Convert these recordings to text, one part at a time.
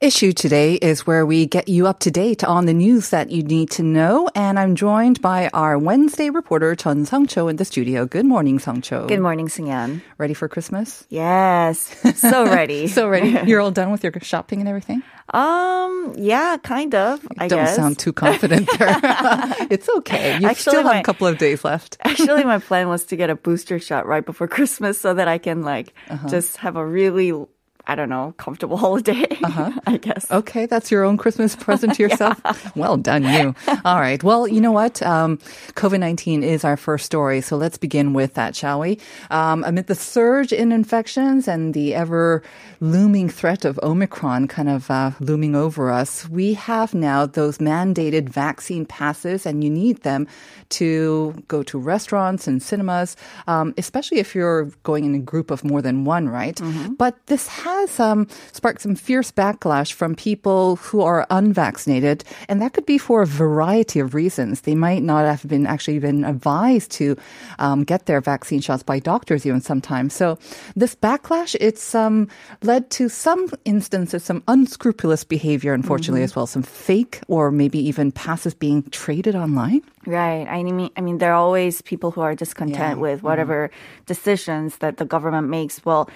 Issue today is where we get you up to date on the news that you need to know. And I'm joined by our Wednesday reporter, Chun Sung-cho in the studio. Good morning, Sung-cho. Good morning, Sungyeon. Ready for Christmas? Yes, so ready. So ready. You're all done with your shopping and everything? um, yeah, kind of. I Don't guess. sound too confident there. it's okay. You Actually, still have my- a couple of days left. Actually, my plan was to get a booster shot right before Christmas so that I can like Uh-huh. just have a really, I don't know, comfortable holiday. Uh-huh. I guess. Okay, that's your own Christmas present to yourself. Well done, you. All right. Well, you know what? Um, COVID 19 is our first story. So let's begin with that, shall we? Um, amid the surge in infections and the ever looming threat of Omicron kind of uh, looming over us, we have now those mandated vaccine passes, and you need them to go to restaurants and cinemas, um, especially if you're going in a group of more than one, right? But this has um, sparked some fierce backlash from people who are unvaccinated, and that could be for a variety of reasons. They might not have been actually been advised to um, get their vaccine shots by doctors even sometimes. So this backlash, it's um, led to some instances, some unscrupulous behavior, unfortunately, as well, some fake or maybe even passes being traded online. Right. I mean, I mean, there are always people who are discontent Yeah. with whatever decisions that the government makes. Well,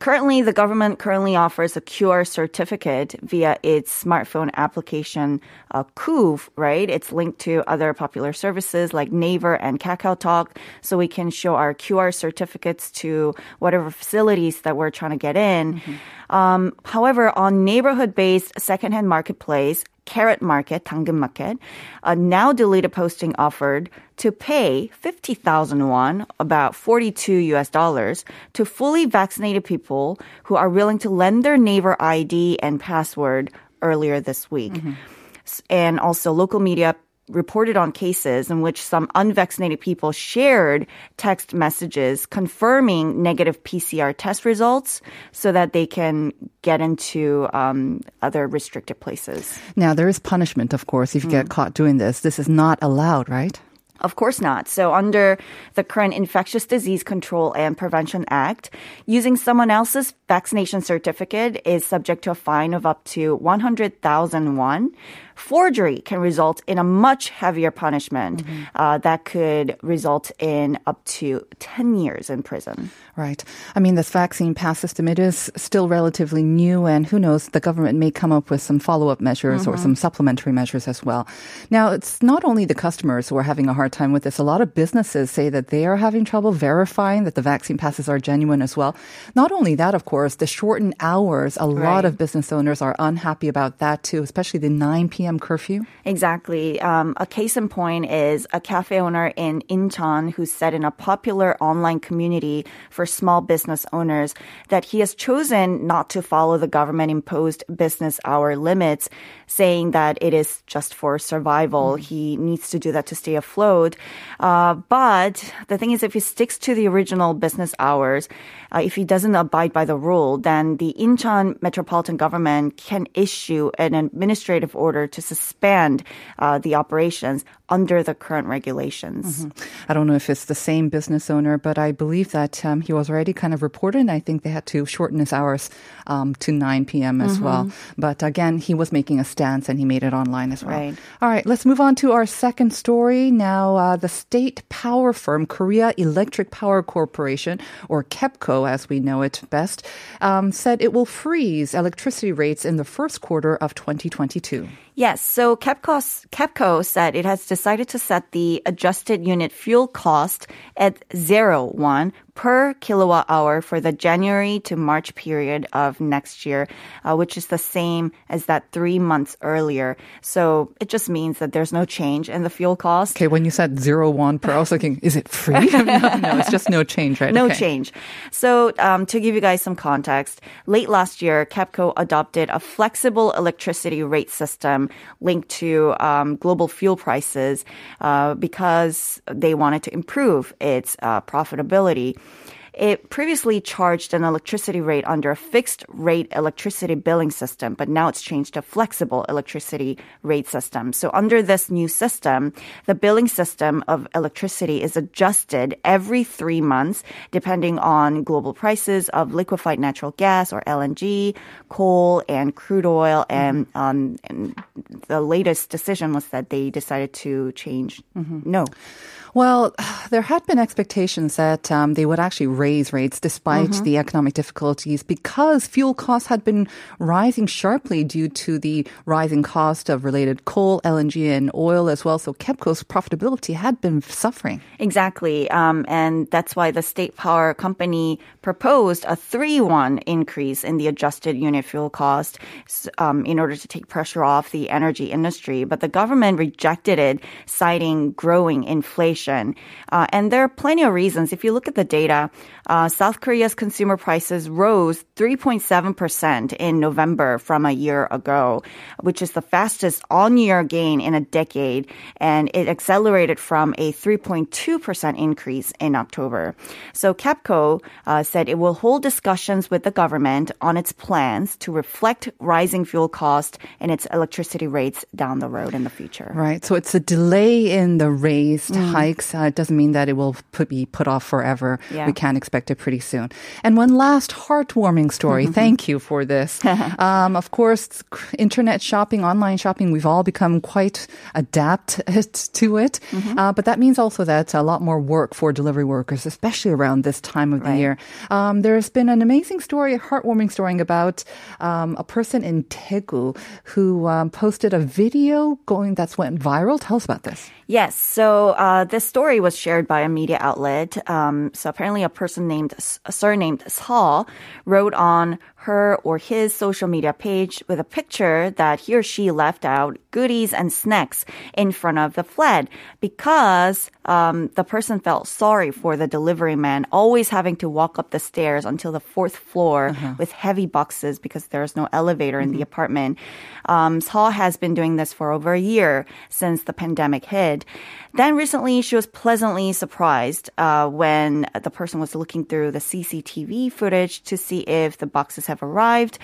currently, the government currently offers a QR certificate via its smartphone application, uh, COOV, right? It's linked to other popular services like Naver and KakaoTalk, so we can show our QR certificates to whatever facilities that we're trying to get in. Um, however, on neighborhood-based secondhand marketplace, Carrot Market, 당근 Market, uh, a now deleted posting offered to pay 50,000 won, about 42 US dollars, to fully vaccinated people who are willing to lend their Naver ID and password earlier this week. Mm-hmm. S- And also local media reported on cases in which some unvaccinated people shared text messages confirming negative PCR test results so that they can get into um, other restricted places. Now, there is punishment, of course, if you get caught doing this. This is not allowed, right? Of course not. So under the current Infectious Disease Control and Prevention Act, using someone else's vaccination certificate is subject to a fine of up to 100,000 won. Forgery can result in a much heavier punishment uh, that could result in up to 10 years in prison. Right. I mean, this vaccine pass system, it is still relatively new, and who knows, the government may come up with some follow up measures or some supplementary measures as well. Now, it's not only the customers who are having a hard time with this. A lot of businesses say that they are having trouble verifying that the vaccine passes are genuine as well. Not only that, of course, the shortened hours, a lot of business owners are unhappy about that too, especially the 9 p.m. curfew. Exactly. Um, a case in point is a cafe owner in Incheon who said in a popular online community for small business owners that he has chosen not to follow the government imposed business hour limits, saying that it is just for survival. He needs to do that to stay afloat. Uh, but the thing is, if he sticks to the original business hours, uh, if he doesn't abide by the rule, then the Incheon metropolitan government can issue an administrative order to suspend uh, the operations under the current regulations. I don't know if it's the same business owner, but I believe that um, he was already kind of reported. And I think they had to shorten his hours um, to 9 p.m. as well. But again, he was making a stance and he made it online as well. Right. All right, let's move on to our second story. Now, uh, the state power firm Korea Electric Power Corporation, or KEPCO as we know it best, um, said it will freeze electricity rates in the first quarter of 2022. Yes, so KEPCO, KEPCO said it has decided to set the adjusted unit fuel cost at zero won per kilowatt hour for the January to March period of next year, uh, which is the same as that three months earlier. So it just means that there's no change in the fuel cost. Okay, when you said zero one per, I was thinking, is it free? no, no, it's just no change, right? No Okay. change. So, um, to give you guys some context, late last year, KEPCO adopted a flexible electricity rate system linked to um, global fuel prices uh, because they wanted to improve its uh, profitability. It previously charged an electricity rate under a fixed rate electricity billing system, but now it's changed to a flexible electricity rate system. So under this new system, the billing system of electricity is adjusted every three months, depending on global prices of liquefied natural gas or LNG, coal, and crude oil. And, um, and the latest decision was that they decided to change. No. Well, there had been expectations that um, they would actually raise rates despite Mm-hmm. the economic difficulties because fuel costs had been rising sharply due to the rising cost of related coal, LNG, and oil as well. So KEPCO's profitability had been suffering. Exactly. Um, and that's why the state power company proposed a 3-1 increase in the adjusted unit fuel cost um, in order to take pressure off the energy industry. But the government rejected it, citing growing inflation. Uh, and there are plenty of reasons. If you look at the data, uh, South Korea's consumer prices rose 3.7% in November from a year ago, which is the fastest on-year gain in a decade. And it accelerated from a 3.2% increase in October. So KEPCO uh, said it will hold discussions with the government on its plans to reflect rising fuel cost in its electricity rates down the road in the future. Right. So it's a delay in the raised Uh, it doesn't mean that it will put, be put off forever. Yeah. We can expect it pretty soon. And one last heartwarming story. Thank you for this. um, of course, internet shopping, online shopping, we've all become quite adept to it. Uh, but that means also that a lot more work for delivery workers, especially around this time of the year. Um, there's been an amazing story, a heartwarming story about um, a person in Daegu who um, posted a video going that's went viral. Tell us about this. Yes. So uh, this story was shared by a media outlet. Um, so apparently, a person named a surnamed Saw wrote on her or his social media page with a picture that he or she left out goodies and snacks in front of the flat because um, the person felt sorry for the delivery man always having to walk up the stairs until the fourth floor with heavy boxes because there's no elevator in the apartment. Um, Saw has been doing this for over a year since the pandemic hit. Then recently, she was pleasantly surprised uh, when the person was looking through the CCTV footage to see if the boxes have arrived.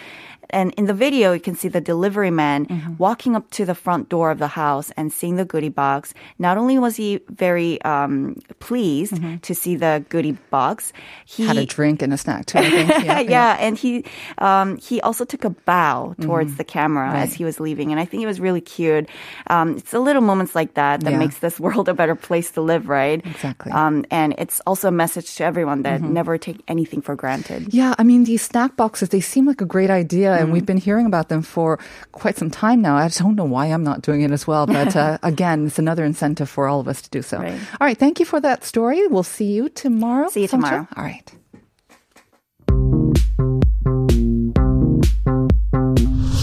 And in the video, you can see the delivery man walking up to the front door of the house and seeing the goodie box. Not only was he very um, pleased to see the goodie box, he Had a drink and a snack too. I think. yeah, Yeah, and he um, he also took a bow towards Mm-hmm. the camera as he was leaving, and I think it was really cute. Um, it's the little moments like that that Yeah. makes this world a better place to live, right? Exactly. Um, and it's also a message to everyone that never take anything for granted. Yeah, I mean, these snack boxes, they seem like a great idea, and Mm. we've been hearing about them for quite some time now. I don't know why I'm not doing it as well, but uh, again, it's another incentive for all of us to do so. Right. All right, thank you for that story. We'll see you tomorrow. See you Songcha. tomorrow. All right.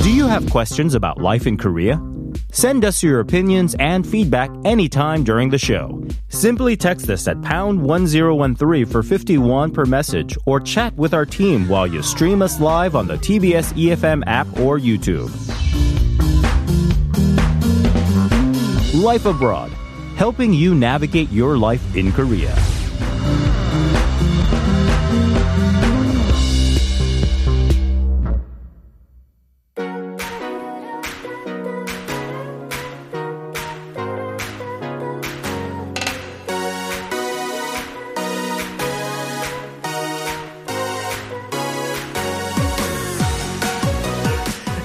Do you have questions about life in Korea? Send us your opinions and feedback anytime during the show. Simply text us at pound 1013 for 51 per message or chat with our team while you stream us live on the TBS EFM app or YouTube. Life Abroad, helping you navigate your life in Korea.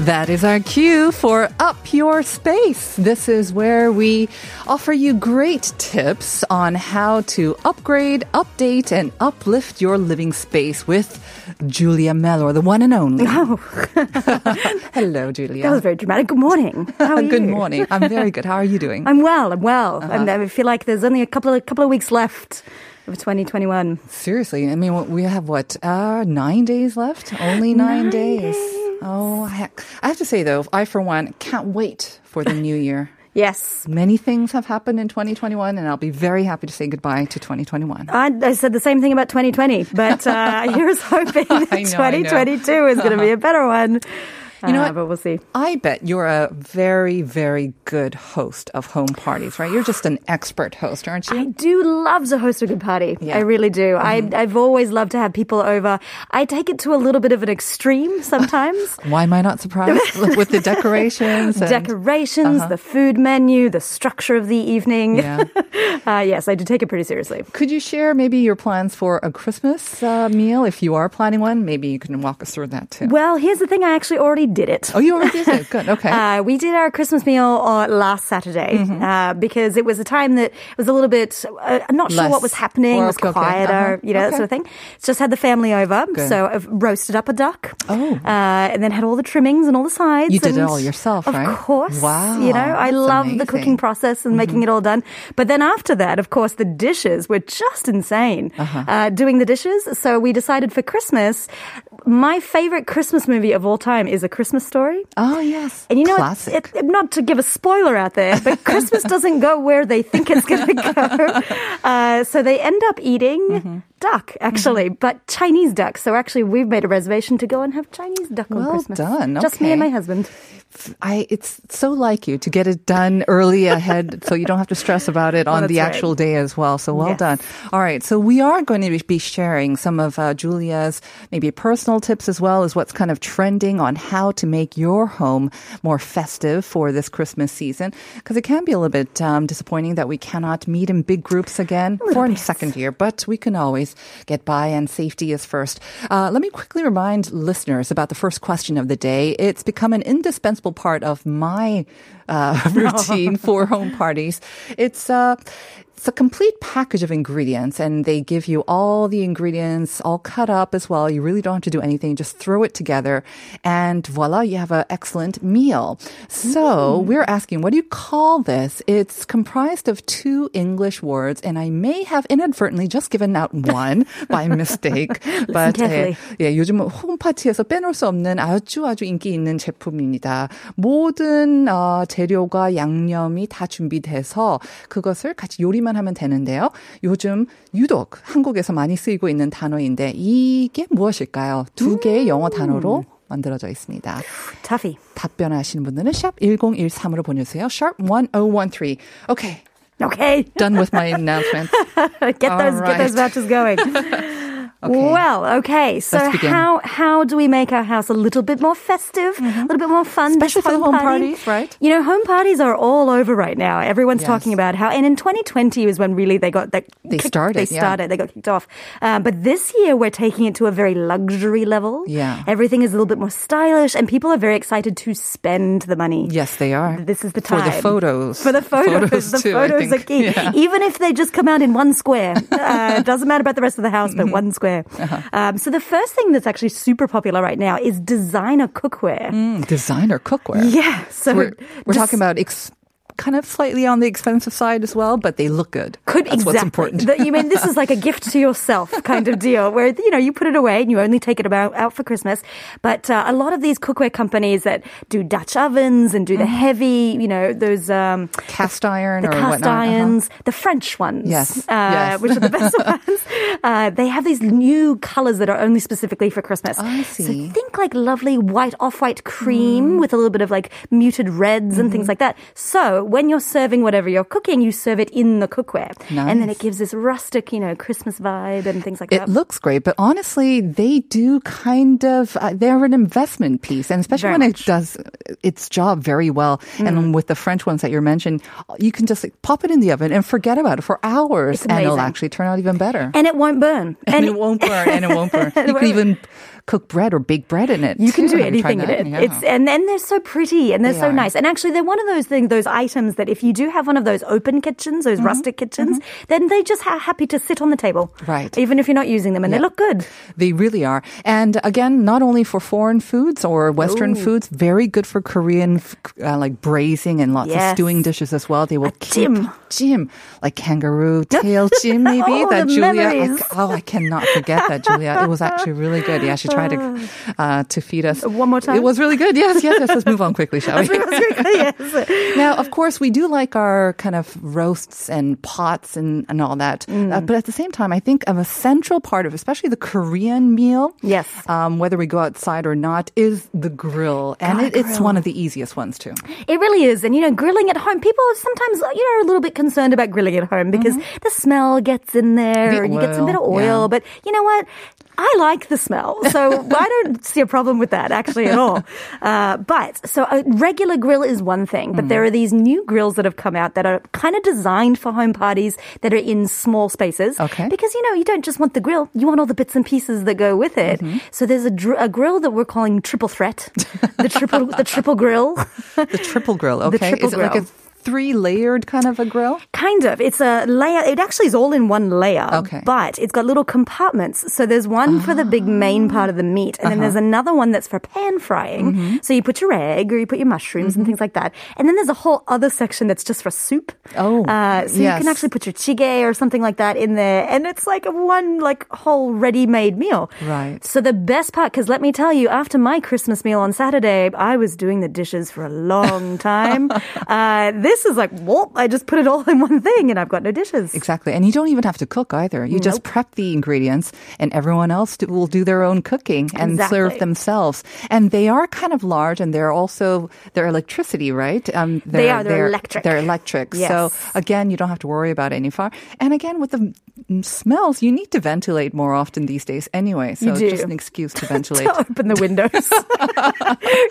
That is our cue for Up Your Space. This is where we offer you great tips on how to upgrade, update, and uplift your living space with Julia Mellor, the one and only. Oh, Hello, Julia. that was very dramatic. Good morning. How are you? Good morning. I'm very good. How are you doing? I'm well. I'm well. Uh-huh. And I feel like there's only a couple of couple of weeks left of 2021. Seriously, I mean, we have what uh, nine days left? Only nine, Nine days. days. Oh, heck. I have to say though, I for one can't wait for the new year. Yes. Many things have happened in 2021, and I'll be very happy to say goodbye to 2021. I, I said the same thing about 2020, but uh, here's hoping that I know, I know. 2022 is going to be a better one. You know Uh, what? But we'll see. I bet you're a very, very good host of home parties, right? You're just an expert host, aren't you? I do love to host a good party. Yeah. I really do. I, I've always loved to have people over. I take it to a little bit of an extreme sometimes. Why am I not surprised with the decorations? and- Decorations, the food menu, the structure of the evening. Yeah. Uh, yes, I do take it pretty seriously. Could you share maybe your plans for a Christmas uh, meal if you are planning one? Maybe you can walk us through that too. Well, here's the thing. I actually already did it. Oh, you already did it. Good. Okay. Uh, we did our Christmas meal uh, last Saturday Mm-hmm. uh, because it was a time that was a little bit. Uh, I'm not sure what was happening. It was okay. quieter, Uh-huh. you know, that sort of thing. Just had the family over, Good. so I've roasted up a duck. Oh. uh, and then had all the trimmings and all the sides. You did it all yourself, of right? Of course. Wow, You know, I love the amazing. Mm-hmm. cooking process and making it all done. But then after that, of course, the dishes were just insane. Uh-huh. uh doing the dishes, so we decided for Christmas. My favorite Christmas movie of all time is A Christmas Story. oh, yes. And you know? Classic. It, not to give a spoiler out there, but Christmas doesn't go where they think it's going to go. Uh, so they end up eating Mm-hmm. Duck, actually, but Chinese duck. So actually, we've made a reservation to go and have Chinese duck on Well Christmas. done. Just me and my husband. I it's so like you to get it done early ahead so you don't have to stress about it on that's the right. actual day as well. So well Yes. done. All right. So we are going to be sharing some of uh, Julia's maybe personal tips as well as what's kind of trending on how to make your home more festive for this Christmas season because it can be a little bit um, disappointing that we cannot meet in big groups again for a second year, but we can always get by and safety is first. Uh, let me quickly remind listeners about the first question of the day. It's become an indispensable part of my uh, routine for home parties. It's uh, it's a complete package of ingredients, and they give you all the ingredients all cut up as well. You really don't have to do anything; just throw it together, and voila, you have an excellent meal. So we're asking, what do you call this? It's comprised of two English words, and I may have inadvertently just given out one by mistake. but carefully. 예, 요즘 홈파티에서 빼놓을 수 없는 아주 아주 인기 있는 제품입니다. 모든 어, 재료가 양념이 다 준비돼서 그것을 같이 요리 만 하면 되는데요. 요즘 유독 한국에서 많이 쓰이고 있는 단어인데 이게 무엇일까요? 두 개의 영어 단어로 만들어져 있습니다. Tuffy. 답변하시는 분들은 샵 1013으로 보내주세요. sharp 1013. Okay, Okay. done with my announcement. get All those get those right. vouchers going. Okay. Well, okay. So how how do we make our house a little bit more festive, a little bit more fun, Mm-hmm. Especially for the home party? parties, right? You know, home parties are all over right now. Everyone's Yes. talking about how, and in 2020 was when really they got that They kicked- started, They yeah. started. They got kicked off. Um, but this year we're taking it to a very luxury level. Yeah. everything is a little bit more stylish, and people are very excited to spend the money. Yes, they are. This is the time For the photos. For the photos, Photos the too, photos are key. Yeah. Even if they just come out in one square, uh, doesn't matter about the rest of the house, Mm-hmm. but one square. Uh-huh. Um, so the first thing that's actually super popular right now is designer cookware. Mm, designer cookware. Yeah, so we're, we're just- talking about ex- kind of slightly on the expensive side as well, but they look good. Could That's exactly. what's important. The- you mean this is like a gift to yourself kind of deal, where you know you put it away and you only take it about out for Christmas. But uh, a lot of these cookware companies that do Dutch ovens and do the heavy, you know, those um, Cast iron the or cast whatnot. uh-huh. irons, the French ones, Yes, uh, yes. which are the best ones. Uh, they have these new colors that are only specifically for Christmas. I So see. think like lovely white off-white Mm. cream with a little bit of like muted reds and Mm-hmm. things like that. So when you're serving whatever you're cooking, you serve it in the cookware, and then it gives this rustic, you know, Christmas vibe and things like It that. It looks great, but honestly, they do kind of, uh, they're an investment piece. And especially Very when much. it does its job very well. Mm. And with the French ones that you mentioned, you can just like, pop it in the oven and forget about it for hours. And it'll actually turn out even better. and it won't burn. and it won't burn, and it won't burn. You can even cook bread or bake bread in it. You can too. do Have you tried anything in it. Yeah. It's and then they're so pretty and they're They so are. nice. And actually, they're one of those things, those items that if you do have one of those open kitchens, those Mm-hmm. rustic kitchens, then they just are happy to sit on the table, Right. Even if you're not using them, and Yeah. they look good. They really are. And again, not only for foreign foods or Western foods, very good for Korean, uh, like braising and lots of stewing dishes as well. They will keep jim. jim, like kangaroo tail jim, maybe Oh, that Julia. I, oh, I cannot forget that Julia. It was actually really good. Yeah, she tried to uh, to feed us One more time? It was really good. Yes, yes. yes. Let's move on quickly, shall we? yes. now, of course, we do like our kind of roasts and pots and, and all that. Mm. Uh, but at the same time, I think of a central part of, especially the Korean meal. Yes. Um, whether we go outside or not, is the grill. And God, it, it's grill. one of the easiest ones too. It really is. And, you know, grilling at home, people sometimes, you know, are a little bit concerned about grilling at home because the smell gets in there Mm-hmm. The and you get some bit of oil, oil. yeah. But you know what? I like the smell. So I don't see a problem with that actually at all. Uh, but so a regular grill is one thing, but Mm. there are these new grills that have come out that are kind of designed for home parties that are in small spaces. Okay. Because, you know, you don't just want the grill, you want all the bits and pieces that go with it. Mm-hmm. So there's a, dr- a grill that we're calling triple threat. The triple, the triple grill. The triple grill, okay? The triple is it like a grill. Three layered kind of a grill? Kind of. It's a layer. It actually is all in one layer. Okay. But it's got little compartments. So there's one for the big main part of the meat, and then there's Uh-huh. another one that's for pan frying. Mm-hmm. So you put your egg or you put your mushrooms and things like that. And then there's a whole other section that's just for soup. Oh, Uh, so you can actually put your chige or something like that in there, and it's like one like whole ready-made meal. Right. So the best part, because let me tell you, after my Christmas meal on Saturday, I was doing the dishes for a long time. uh, this is like, well, I just put it all in one thing and I've got no dishes. Exactly. And you don't even have to cook either. You just prep the ingredients and everyone else do, will do their own cooking and serve themselves. And they are kind of large and they're also, they're electricity, right? Um, They are, they're electric. They're electric. So again, you don't have to worry about any fire. And again, with the smells, you need to ventilate more often these days anyway. So do. just an excuse to ventilate. To open the windows.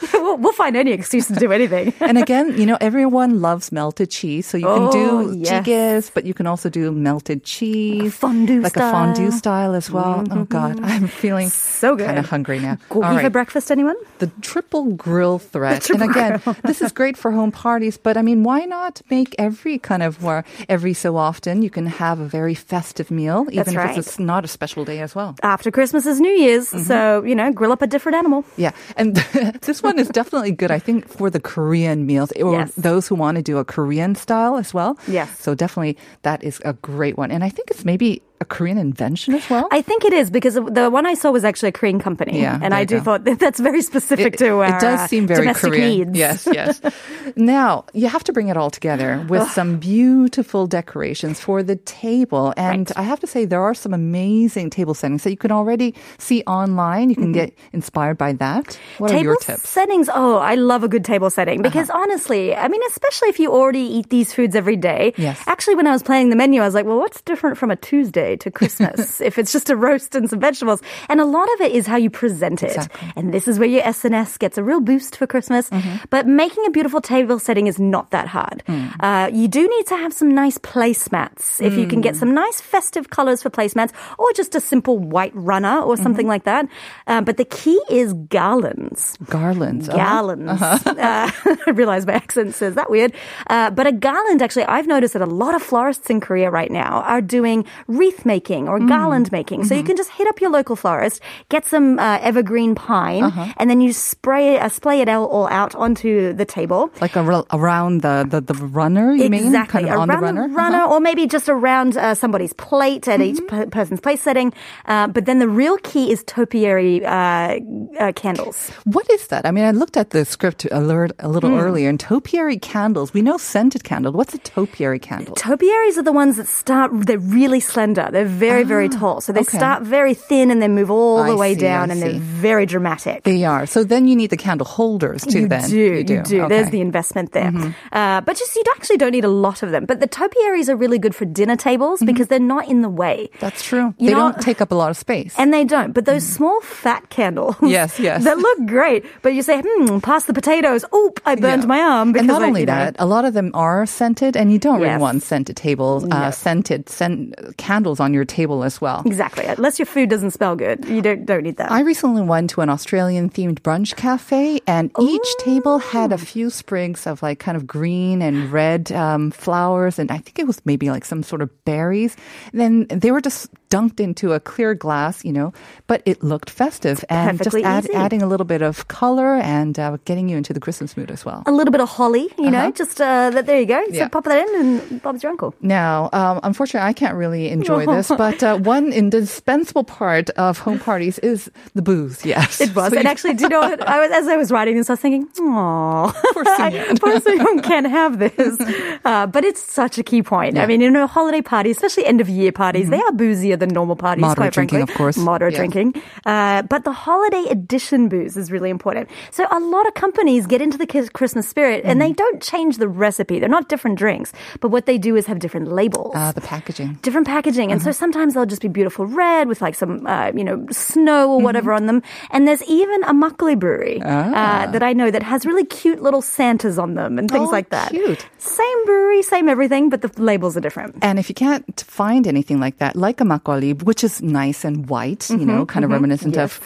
we'll, we'll find any excuse to do anything. and again, you know, everyone loves melted cheese, so you can Oh, do yes. jiggers, but you can also do melted cheese, fondue like a fondue style. style Mm-hmm. as well. Oh God, I'm feeling So good. kind of hungry now. Gogi All for breakfast, anyone? The triple grill threat. triple and again, this is great for home parties, but I mean, why not make every kind of where every so often you can have a very festive meal, even That's if right. it's not a special day as well. After Christmas is New Year's, Mm-hmm. so, you know, grill up a different animal. Yeah, and this one is definitely good. I think for the Korean meals or Yes. those who want to do a Korean style as well. Yes. So definitely that is a great one, and I think it's maybe a Korean invention as well. I think it is because the one I saw was actually a Korean company. Yeah, and I do go. thought that that's very specific it, to our it does uh, seem very domestic Korean. needs. Yes, yes. now you have to bring it all together with some beautiful decorations for the table, and I have to say there are some amazing table settings that you can already see online. You can get inspired by that. What table are your tips? Uh-huh. settings. Oh, I love a good table setting because honestly, I mean, especially if you already eat these foods every day. Yes. Actually, when I was planning the menu, I was like, well, what's different from a Tuesday to Christmas if it's just a roast and some vegetables? And a lot of it is how you present it. Exactly. And this is where your SNS gets a real boost for Christmas. Mm-hmm. But making a beautiful table setting is not that hard. Mm. Uh, you do need to have some nice placemats. If you can Mm. get some nice festive colors for placemats or just a simple white runner or Mm-hmm. something like that. Uh, but the key is garlands Garlands. uh-huh. gallons. Uh, I realize my accent says that weird. Uh, but a garland, actually, I've noticed that a lot of florists in Korea right now are doing wreath making or garland making. So you can just hit up your local florist, get some uh, evergreen pine, and then you spray uh, splay it all, out onto the table. Like ar- around the, the, the runner, you mean? exactly Kind of on around the runner? Uh-huh. or maybe just around uh, somebody's plate at each Mm-hmm. per- person's place setting. Uh, but then the real key is topiary uh, uh, candles. What is that? I mean, I looked at the script alert a little Hmm. earlier, and topiary candles. We know scented candle. What's a topiary candle? Topiaries are the ones that start, they're really slender. They're very, very tall. So they Ah, okay. start very thin and then move all the I way see, down I and see. they're very dramatic. They are. So then you need the candle holders too. you, then do, you do, There's Okay. Mm-hmm. the investment there. Uh, but just you actually don't need a lot of them. But the topiaries are really good for dinner tables Mm-hmm. because they're not in the way. That's true. You they know- don't take up a lot of space. And they don't. But those small fat candles. Yes, yes. That look great. But you say, hmm, pass the potatoes. Oop, I burned Yeah. my arm. Because and not I, only you know, that, a lot of them are scented, and you don't really want scented tables, uh, scented scent, candles on your table as well. Exactly. Unless your food doesn't smell good, you don't don't need that. I recently went to an Australian themed brunch cafe, and each table had a few sprigs of like kind of green and red um, flowers, and I think it was maybe like some sort of berries. And then they were just dunked into a clear glass, you know, but it looked festive and just add, adding a little bit of color and uh, getting you into the Christmas mood as well. a little bit of holly, you know, just uh, that. There you go. So Yeah. pop that in, and Bob's your uncle. Now, um, unfortunately, I can't really enjoy this, but uh, one indispensable part of home parties is the booze. Yes, It was. So and you- actually, do you know? I was, as I was writing this, I was thinking, oh, Poor Sunyeon can't have this. Uh, but it's such a key point. I mean, you know, holiday parties, especially end of year parties, they are boozier than normal parties, Mm-hmm. Moderate quite frankly. drinking, of course. Moderate drinking. Uh, but the holiday edition booze is really important. So a lot of companies get into the Christmas spirit and Mm-hmm. they don't change the recipe. They're not different drinks, but what they do is have different labels uh, the packaging. different packaging. And so Uh-huh. sometimes they'll just be beautiful red with like some, uh, you know, snow or whatever Mm-hmm. on them. And there's even a makgeolli brewery Ah. uh, that I know that has really cute little Santas on them and things Oh, like that. cute. Same brewery, same everything, but the labels are different. And if you can't find anything like that, like a makgeolli, which is nice and white, you know, kind of reminiscent of,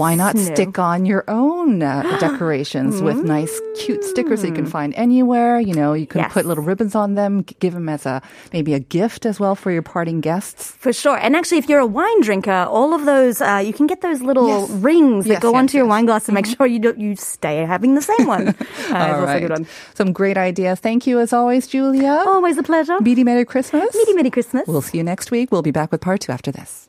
why not Snow. stick on your own uh, decorations with nice, cute stickers that you can find anywhere. You know, you can Yes. put little ribbons on them, give them as a maybe a gift as well for your parting guests. For sure. And actually, if you're a wine drinker, all of those, uh, you can get those little Yes. rings that Yes, go yes, onto your wine glass to make sure you don't, you stay having the same one. Uh, it's also a good one. Some great ideas. Thank you as always, Julia. Always a pleasure. Meaty Merry Christmas. Meaty, Merry Christmas. We'll see you next week. We'll be back with part two after this.